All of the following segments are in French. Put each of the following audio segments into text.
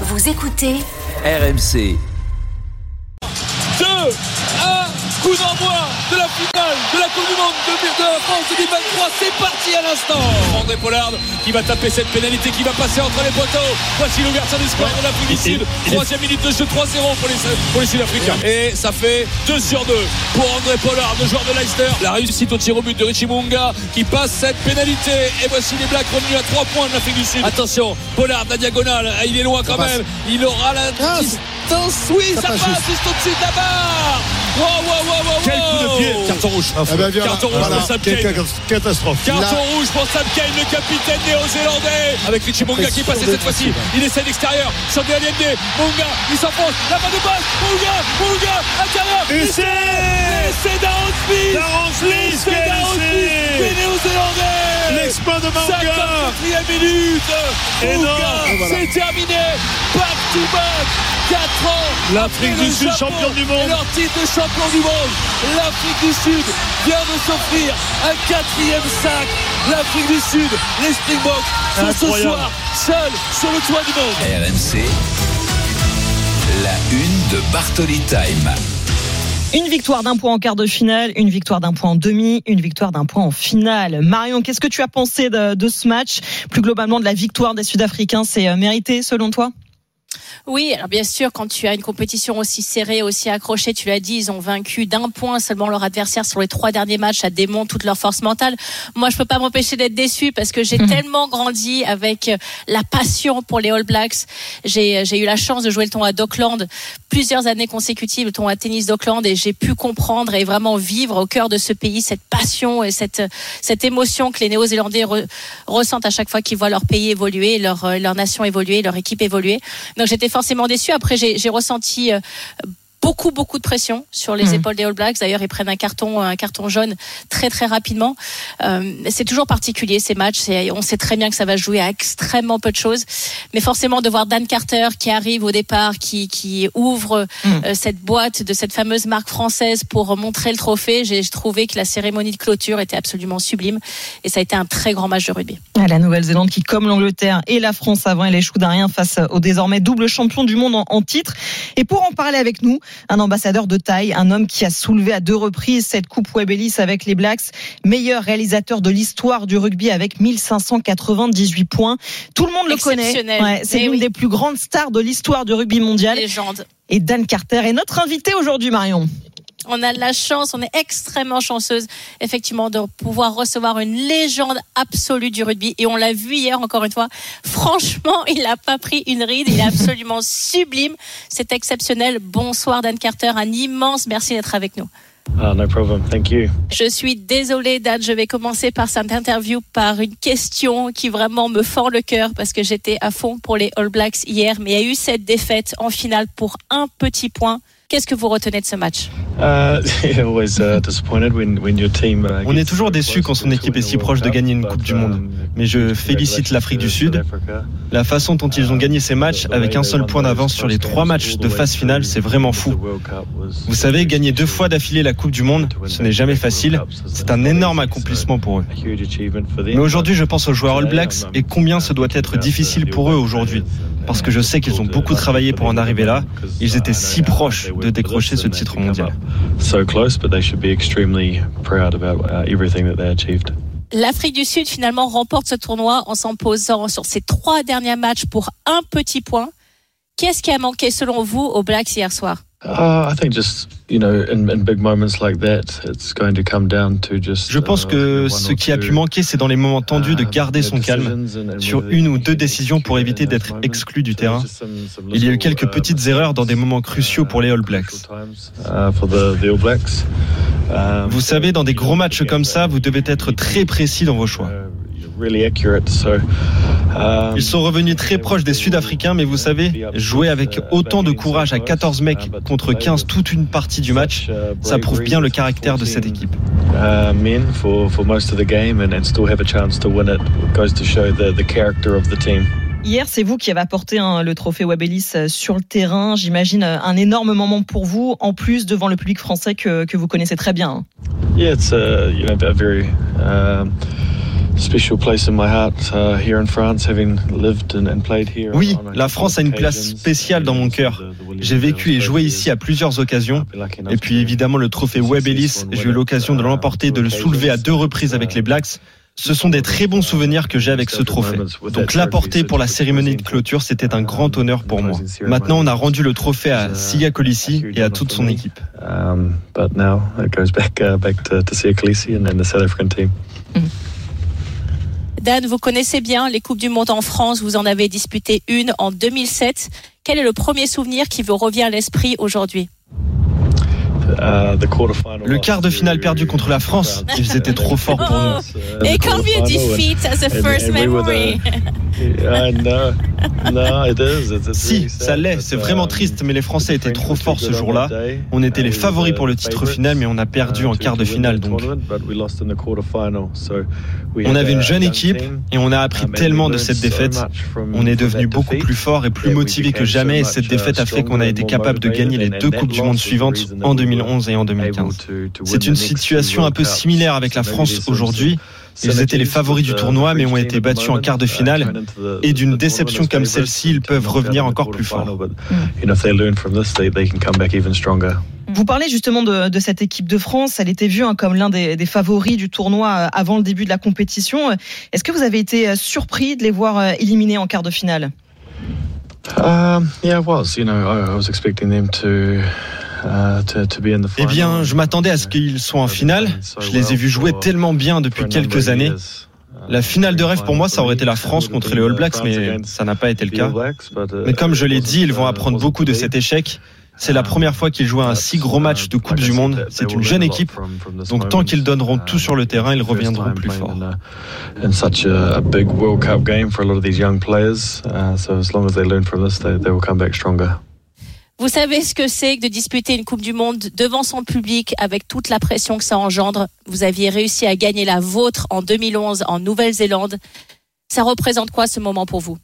Vous écoutez RMC. 2, 1, coup d'envoi de la finale de la Coupe du Monde de, de France 2023. C'est parti à l'instant. André Pollard qui va taper cette pénalité qui va passer entre les poteaux. Voici l'ouverture du score de l'Afrique du Sud. Troisième minute de jeu 3-0 pour les, pour les Sud-Africains. Et ça fait 2 sur 2 pour André Pollard, le joueur de Leicester. La réussite au tir au but de Richie Munga qui passe cette pénalité. Et voici les Blacks revenus à 3 points de l'Afrique du Sud. Attention, Pollard, la diagonale. Il est loin quand même. Il aura la Ah, distance. Oui, ça, ça passe juste au-dessus de la barre. Wow, wow, wow, wow, Quel coup de pied. Carton rouge. Ah bah. Carton rouge Voilà. pour Sam Kane. ca- catastrophe. Carton Là- rouge pour Sam Kane, le capitaine néo-zélandais. Avec Richie Munga qui est passé cette fois-ci. Il essaie d'extérieur. Sandé Allende. Munga, il s'enfonce. La main de basse. Munga, Munga, intérieur. Et c'est Darren Smith. Darren Smith C'est Darren. Smith, le néo-zélandais. l'exploit de Manga. 54e minute. Voilà. c'est terminé. Back to back. 4 ans. L'Afrique du Sud, champion du monde. et leur titre de champion du monde. L'Afrique du Sud vient de s'offrir un quatrième sac. L'Afrique du Sud, les Springboks sont ce soir seuls sur le toit du monde. RMC. La une de Bartoli Time. Une victoire d'un point en quart de finale, une victoire d'un point en demi, une victoire d'un point en finale. Marion, qu'est-ce que tu as pensé de, de ce match? Plus globalement de la victoire des Sud-Africains, c'est euh, mérité selon toi? Oui, alors bien sûr, quand tu as une compétition aussi serrée, aussi accrochée, tu l'as dit, ils ont vaincu d'un point seulement leur adversaire sur les trois derniers matchs. Ça démontre toute leur force mentale. Moi, je peux pas m'empêcher d'être déçue parce que j'ai Mhm. tellement grandi avec euh, la passion pour les All Blacks. J'ai j'ai eu la chance de jouer le tournoi d'Auckland plusieurs années consécutives, le tournoi de tennis d'Auckland, et j'ai pu comprendre et vraiment vivre au cœur de ce pays cette passion et cette cette émotion que les Néo-Zélandais re- ressentent à chaque fois qu'ils voient leur pays évoluer, leur euh, leur nation évoluer, leur équipe évoluer. Donc j'étais forcément déçue. Après, j'ai j'ai ressenti euh, beaucoup beaucoup de pression sur les Mhm. épaules des All Blacks. D'ailleurs, ils prennent un carton un carton jaune très très rapidement. Euh, c'est toujours particulier ces matchs. On sait très bien que ça va jouer à extrêmement peu de choses, mais forcément de voir Dan Carter qui arrive au départ, qui qui ouvre Mhm. euh, cette boîte de cette fameuse marque française pour montrer le trophée. J'ai trouvé que la cérémonie de clôture était absolument sublime et ça a été un très grand match de rugby. La Nouvelle-Zélande qui, comme l'Angleterre et la France avant, elle échoue d'un rien face au désormais double champion du monde en, en titre. Et pour en parler avec nous, un ambassadeur de taille, un homme qui a soulevé à deux reprises cette Coupe Webb Ellis avec les Blacks, meilleur réalisateur de l'histoire du rugby avec 1598 points. Tout le monde le connaît. Ouais, c'est Eh l'une oui. des plus grandes stars de l'histoire du rugby mondial. Légende. Et Dan Carter est notre invité aujourd'hui, Marion. On a de la chance, on est extrêmement chanceuse, effectivement, de pouvoir recevoir une légende absolue du rugby. Et on l'a vu hier, encore une fois. Franchement, il n'a pas pris une ride. Il est absolument sublime. C'est exceptionnel. Bonsoir, Dan Carter. Un immense merci d'être avec nous. Ah, no problem. Thank you. Je suis désolée, Dan. Je vais commencer par cette interview par une question qui vraiment me fend le cœur parce que j'étais à fond pour les All Blacks hier. Mais il y a eu cette défaite en finale pour un petit point. Qu'est-ce que vous retenez de ce match Uh, always uh, disappointed when, when your team. Uh, On est toujours so déçu close quand son to équipe est winning si proche de World gagner une Cup, Coupe but, du Monde. um, Mais je félicite l'Afrique du Sud. to South Africa. La façon dont ils ont gagné ces matchs avec un seul point d'avance sur les trois matchs de phase finale, c'est vraiment fou. Vous savez, gagner deux fois d'affilée la Coupe du Monde, ce n'est jamais facile. C'est un énorme accomplissement pour eux. Mais aujourd'hui, je pense aux joueurs All Blacks et combien ce doit être difficile pour eux aujourd'hui. Parce que je sais qu'ils ont beaucoup travaillé pour en arriver là. Ils étaient si proches de décrocher ce titre mondial. So close, but they should be extremely proud about everything that they achieved. L'Afrique du Sud finalement remporte ce tournoi en s'imposant sur ses trois derniers matchs pour un petit point. Qu'est-ce qui a manqué selon vous aux Blacks hier soir? I think just you know, in, in big moments like that, it's going to come down to just. Je pense uh, que ce qui a pu manquer, c'est dans les moments tendus de uh, garder son calme sur une ou deux décisions pour éviter d'être exclu du terrain. Il y a eu quelques uh, petites erreurs dans des moments cruciaux pour les All Blacks. Uh, for the, the All Blacks. Um, Vous savez, dans des gros matchs comme ça, vous devez être très précis dans vos choix. Ils sont revenus très proches des Sud-Africains, mais vous savez, jouer avec autant de courage à 14 mecs contre 15 toute une partie du match, ça prouve bien le caractère de cette équipe. uh, men for, for most of the game and, and still have a chance to win it goes to show the, the character of the team. Hier, c'est vous qui avez apporté hein, le trophée Webb Ellis euh, sur le terrain. J'imagine euh, un énorme moment pour vous, en plus devant le public français que, que vous connaissez très bien. hein. Yeah, it's a you know a very um, Oui, la France a une place spéciale dans mon cœur. J'ai vécu et joué ici à plusieurs occasions. Et puis évidemment le trophée Webb Ellis, j'ai eu l'occasion de l'emporter, de le soulever à deux reprises avec les Blacks. Ce sont des très bons souvenirs que j'ai avec ce trophée. Donc l'apporter pour la cérémonie de clôture, c'était un grand honneur pour moi. Maintenant, on a rendu le trophée à Sia Colissi et à toute son équipe. Dan, vous connaissez bien les Coupes du Monde en France. Vous en avez disputé une en 2007. Quel est le premier souvenir qui vous revient à l'esprit aujourd'hui? Le quart de finale perdu contre la France, ils étaient trop forts pour nous. It can't be a defeat as a first memory. Si, ça l'est, c'est vraiment triste, mais les Français étaient trop forts ce jour-là. On était les favoris pour le titre final, mais on a perdu en quart de finale donc. On avait une jeune équipe et on a appris tellement de cette défaite. On est devenu beaucoup plus fort et plus motivé que jamais et cette défaite a fait qu'on a été capable de gagner les deux Coupes du Monde suivantes en 2011 et en 2015. C'est une situation un peu similaire avec la France aujourd'hui. Ils étaient les favoris du tournoi, mais ont été battus en quart de finale. Et d'une déception comme celle-ci, ils peuvent revenir encore plus fort. Vous parlez justement de, cette équipe de France. Elle était vue hein, comme l'un des, des, favoris du tournoi euh, avant le début de la compétition. Est-ce que vous avez été euh, surpris de les voir euh, éliminés en quart de finale? Um, yeah, I was. You know, I was expecting them to eh bien, je m'attendais à ce qu'ils soient en finale. Je les ai vus jouer tellement bien depuis quelques années. La finale de rêve pour moi, ça aurait été la France contre les All Blacks, mais ça n'a pas été le cas. Mais comme je l'ai dit, ils vont apprendre beaucoup de cet échec. C'est la première fois qu'ils jouent un si gros match de Coupe du Monde. C'est une jeune équipe, donc tant qu'ils donneront tout sur le terrain, ils reviendront plus forts. Vous savez ce que c'est que de disputer une Coupe du Monde devant son public avec toute la pression que ça engendre. Vous aviez réussi à gagner la vôtre en 2011 en Nouvelle-Zélande. Ça représente quoi ce moment pour vous?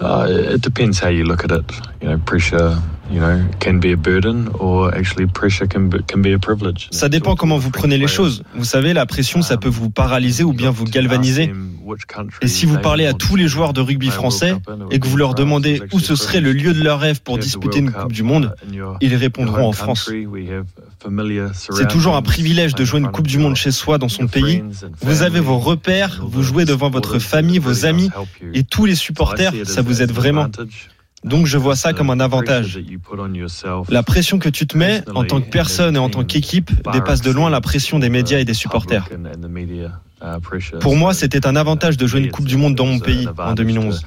Uh, it depends how you look at it. You know, pressure, you know, can be a burden or actually pressure can be, can be a privilege. Ça dépend comment vous prenez les choses. Vous savez, la pression, ça peut vous paralyser ou bien vous galvaniser. Et si vous parlez à tous les joueurs de rugby français et que vous leur demandez où ce serait le lieu de leur rêve pour disputer une Coupe du Monde, ils répondront en France. C'est toujours un privilège de jouer une Coupe du Monde chez soi dans son pays. Vous avez vos repères, vous jouez devant votre famille, vos amis et tous les supporters, ça vous aide vraiment. Donc je vois ça comme un avantage. La pression que tu te mets en tant que personne et en tant qu'équipe dépasse de loin la pression des médias et des supporters. Pour moi, c'était un avantage de jouer une Coupe du Monde dans mon pays en 2011.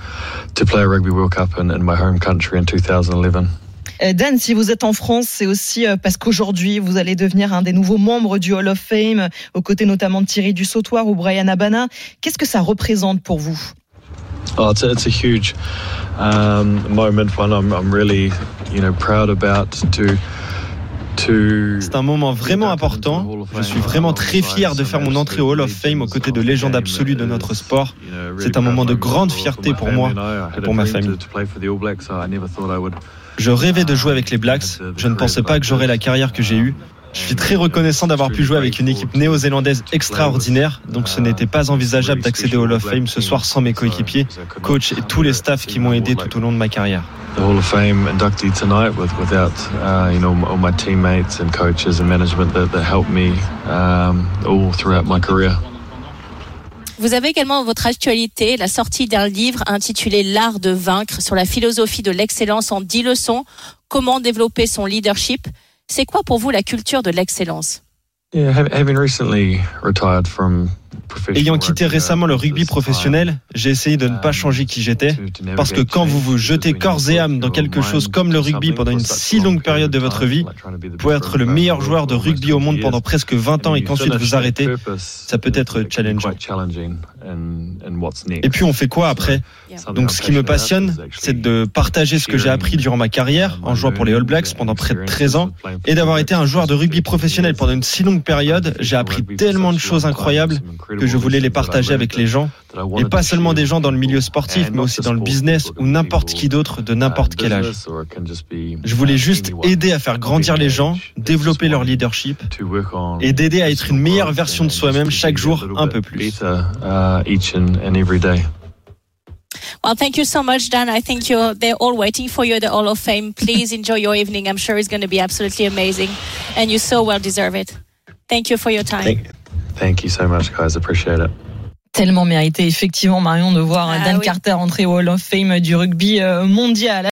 Euh, Dan, si vous êtes en France, c'est aussi euh, parce qu'aujourd'hui, vous allez devenir un des nouveaux membres du Hall of Fame, aux côtés notamment de Thierry Dussautoir ou Brian Abana. Qu'est-ce que ça représente pour vous? Oh, it's a, it's a huge um, moment when I'm, I'm really, you know, proud about to c'est un moment vraiment important. Je suis vraiment très fier de faire mon entrée au Hall of Fame aux côtés de légendes absolues de notre sport. C'est un moment de grande fierté pour moi et pour ma famille. Je rêvais de jouer avec les Blacks. Je ne pensais pas que j'aurais la carrière que j'ai eue. Je suis très reconnaissant d'avoir pu jouer avec une équipe néo-zélandaise extraordinaire, donc ce n'était pas envisageable d'accéder au Hall of Fame ce soir sans mes coéquipiers, coachs et tous les staffs qui m'ont aidé tout au long de ma carrière. The Hall of Fame inductee tonight with, without uh, all my teammates and coaches and management that, that helped me um, all throughout my career. Vous avez également dans votre actualité la sortie d'un livre intitulé L'art de vaincre sur la philosophie de l'excellence en 10 leçons, comment développer son leadership. C'est quoi pour vous la culture de l'excellence? Ayant quitté récemment le rugby professionnel, j'ai essayé de ne pas changer qui j'étais, parce que quand vous vous jetez corps et âme dans quelque chose comme le rugby pendant une si longue période de votre vie, pour être le meilleur joueur de rugby au monde pendant presque 20 ans et qu'ensuite vous arrêtez, ça peut être challengeant. Et puis on fait quoi après Donc ce qui me passionne, c'est de partager ce que j'ai appris durant ma carrière en jouant pour les All Blacks pendant près de 13 ans et d'avoir été un joueur de rugby professionnel pendant une si longue période. J'ai appris tellement de choses incroyables que je voulais les partager avec les gens, et pas seulement des gens dans le milieu sportif, mais aussi dans le business ou n'importe qui d'autre de n'importe quel âge. Je voulais juste aider à faire grandir les gens, développer leur leadership et d'aider à être une meilleure version de soi-même chaque jour un peu plus. Well, thank you so much, Dan. I think you're, they're all waiting for you at the Hall of Fame. Please enjoy your evening. I'm sure it's going to be absolutely amazing. And you so well deserve it. Thank you for your time. Thank, you so much, guys. Appreciate it. Tellement mérité, effectivement, Marion, de voir Ah Dan oui. Carter entrer au Hall of Fame du rugby euh, mondial.